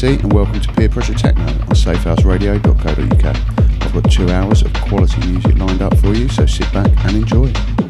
And welcome to Peer Pressure Techno on safehouseradio.co.uk. I've got two hours of quality music lined up for you, so sit back and enjoy.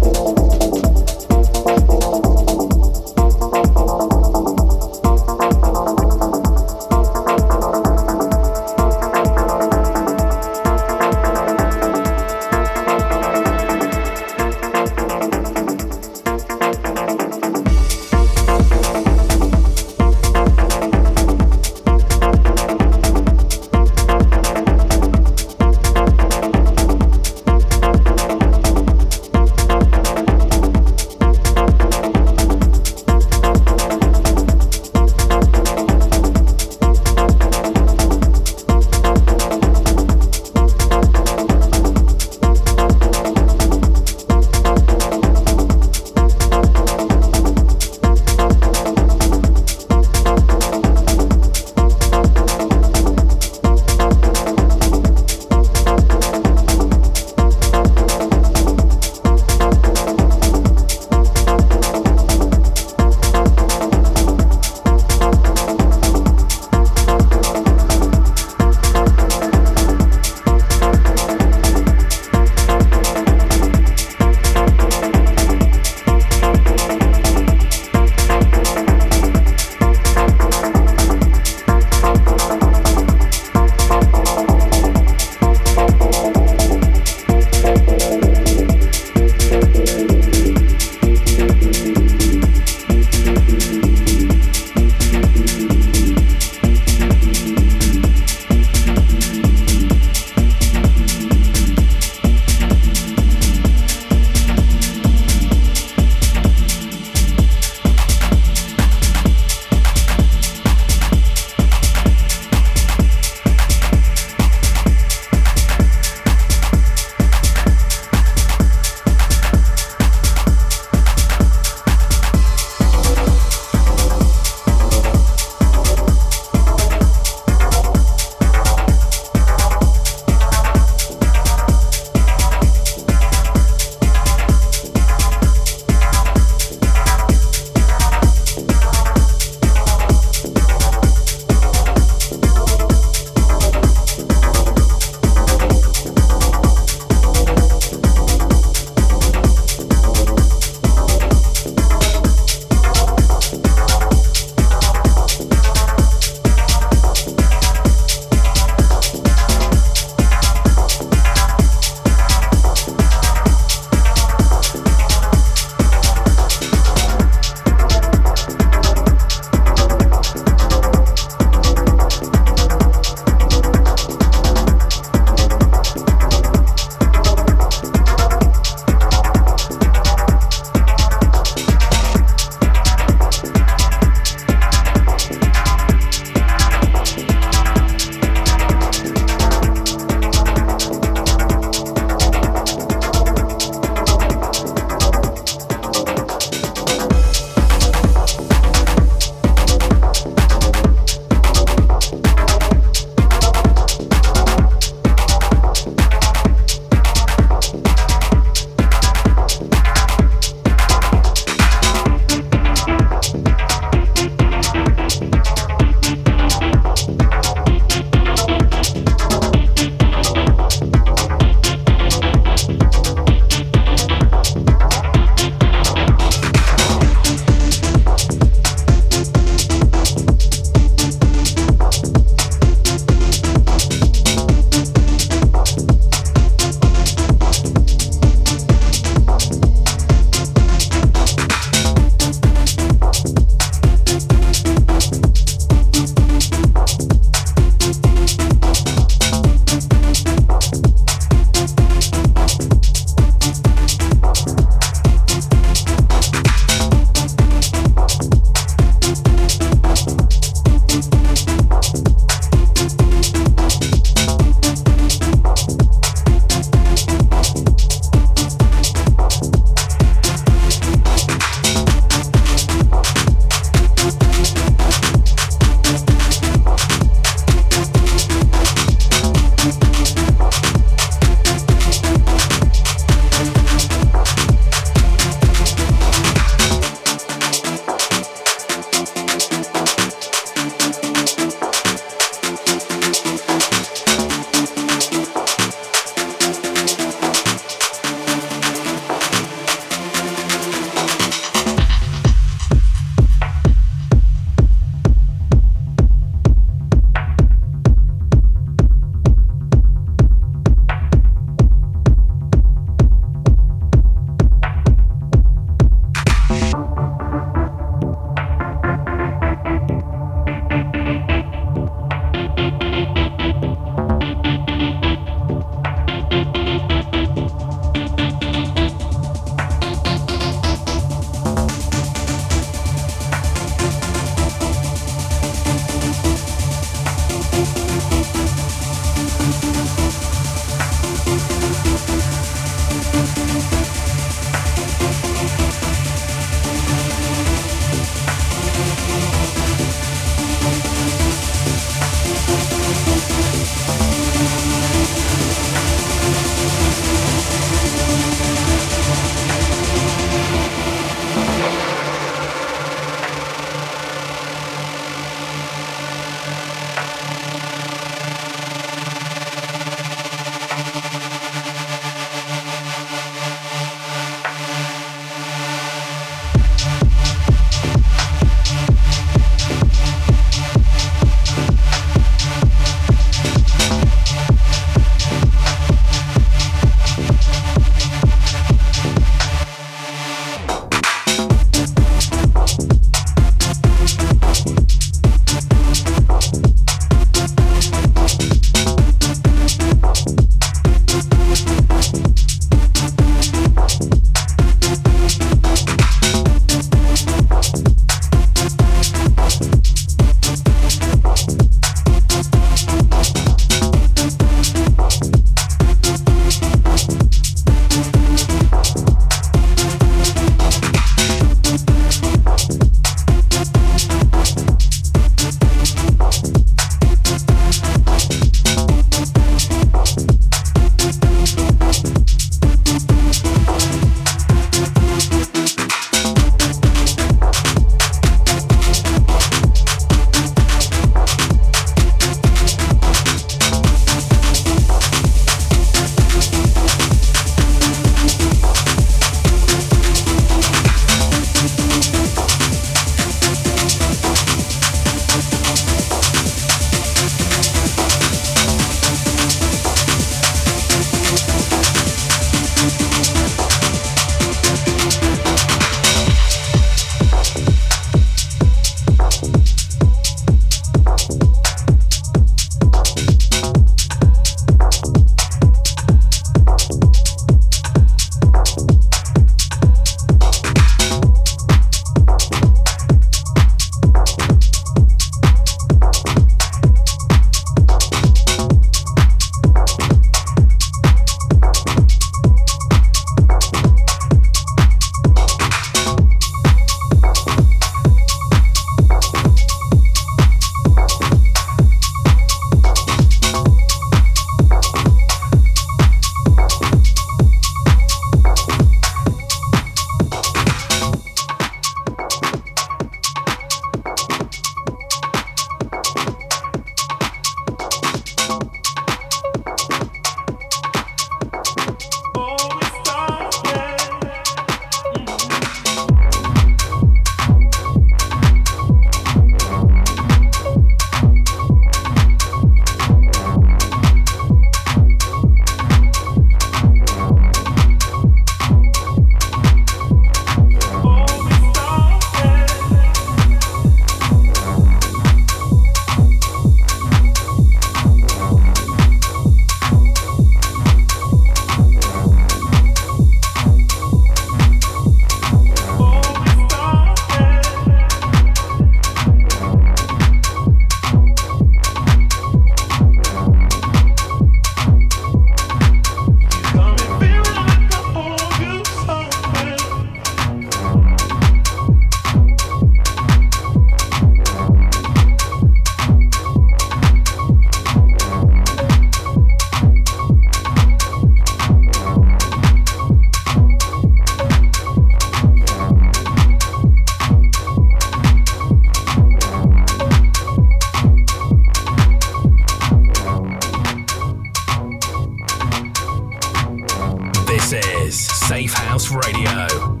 Is Safe House Radio.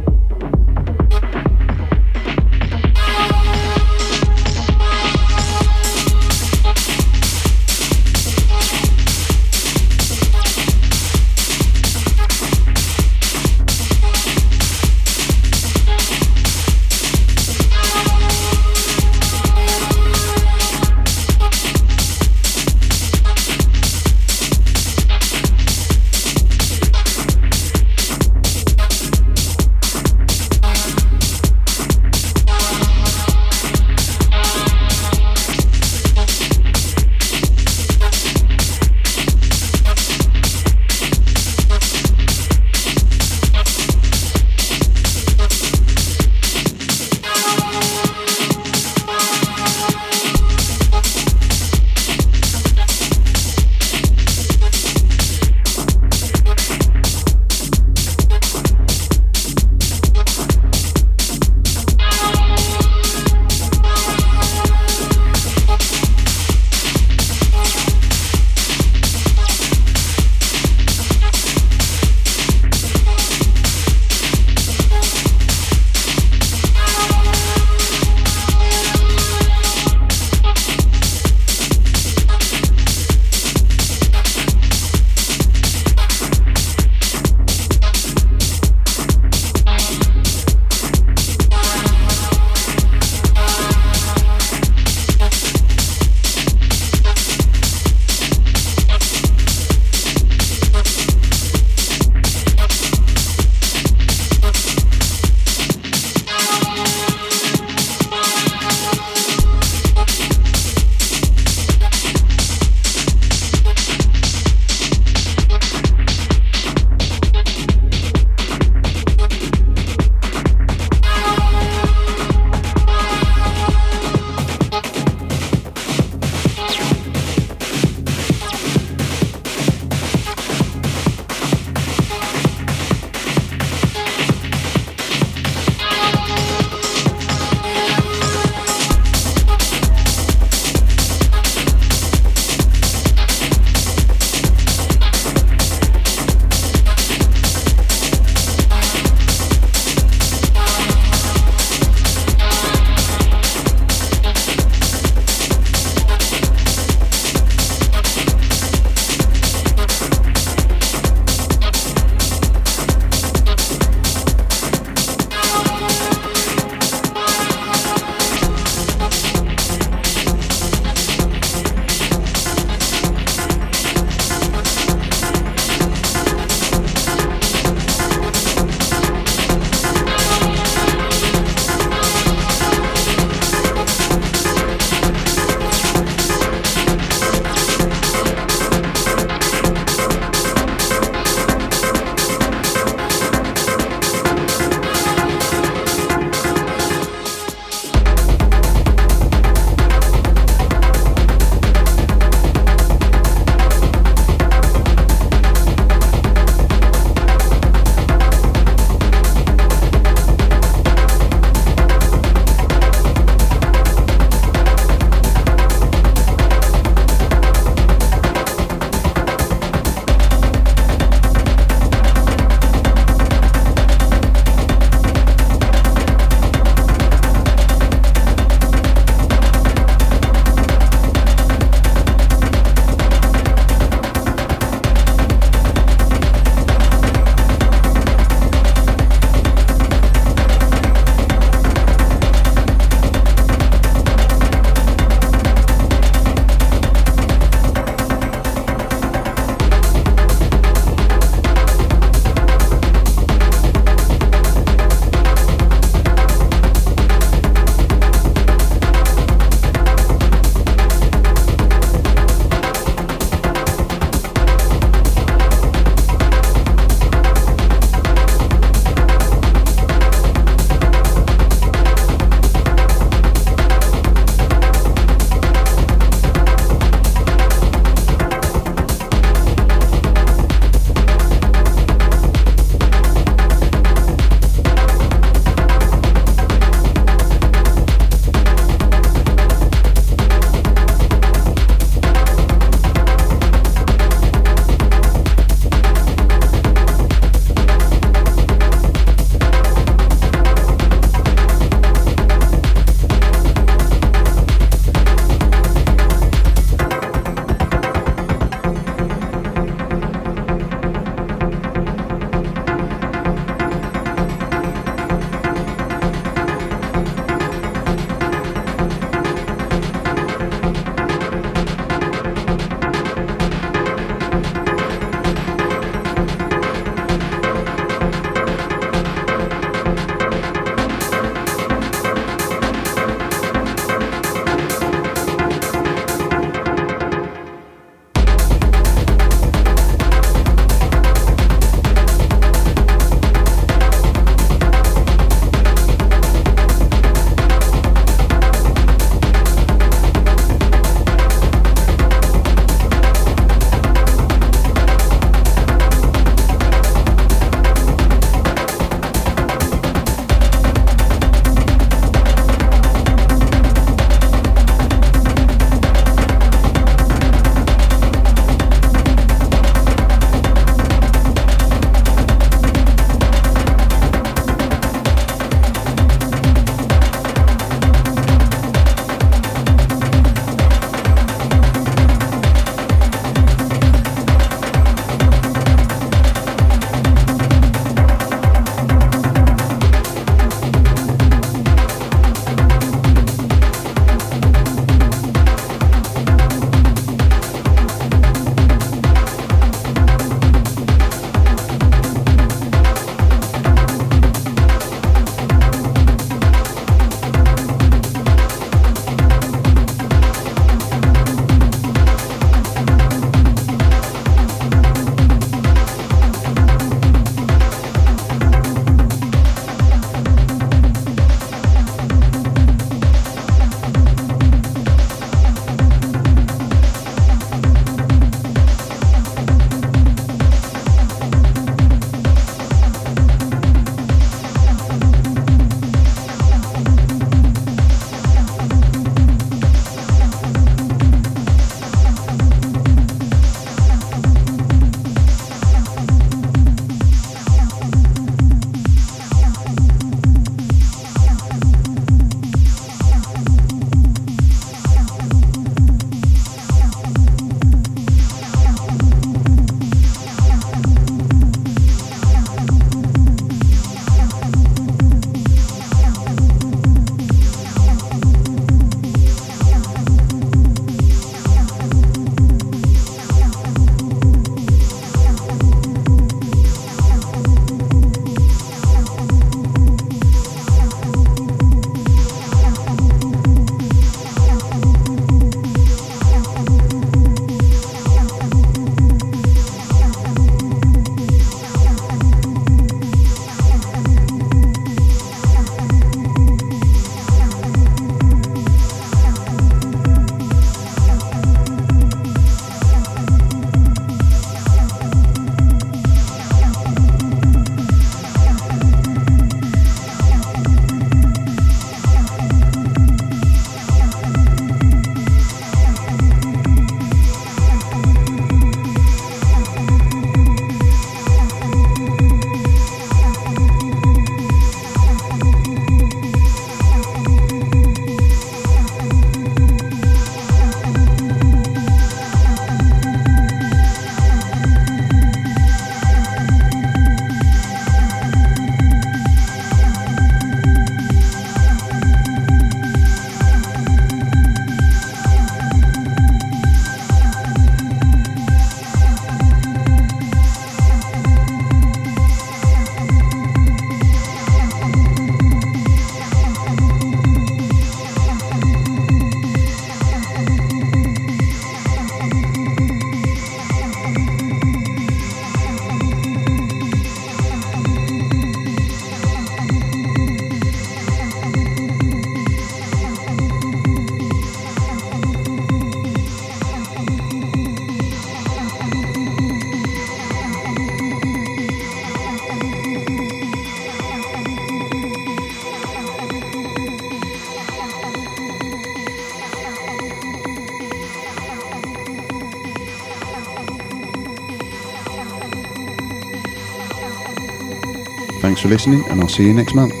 Listening, and I'll see you next month.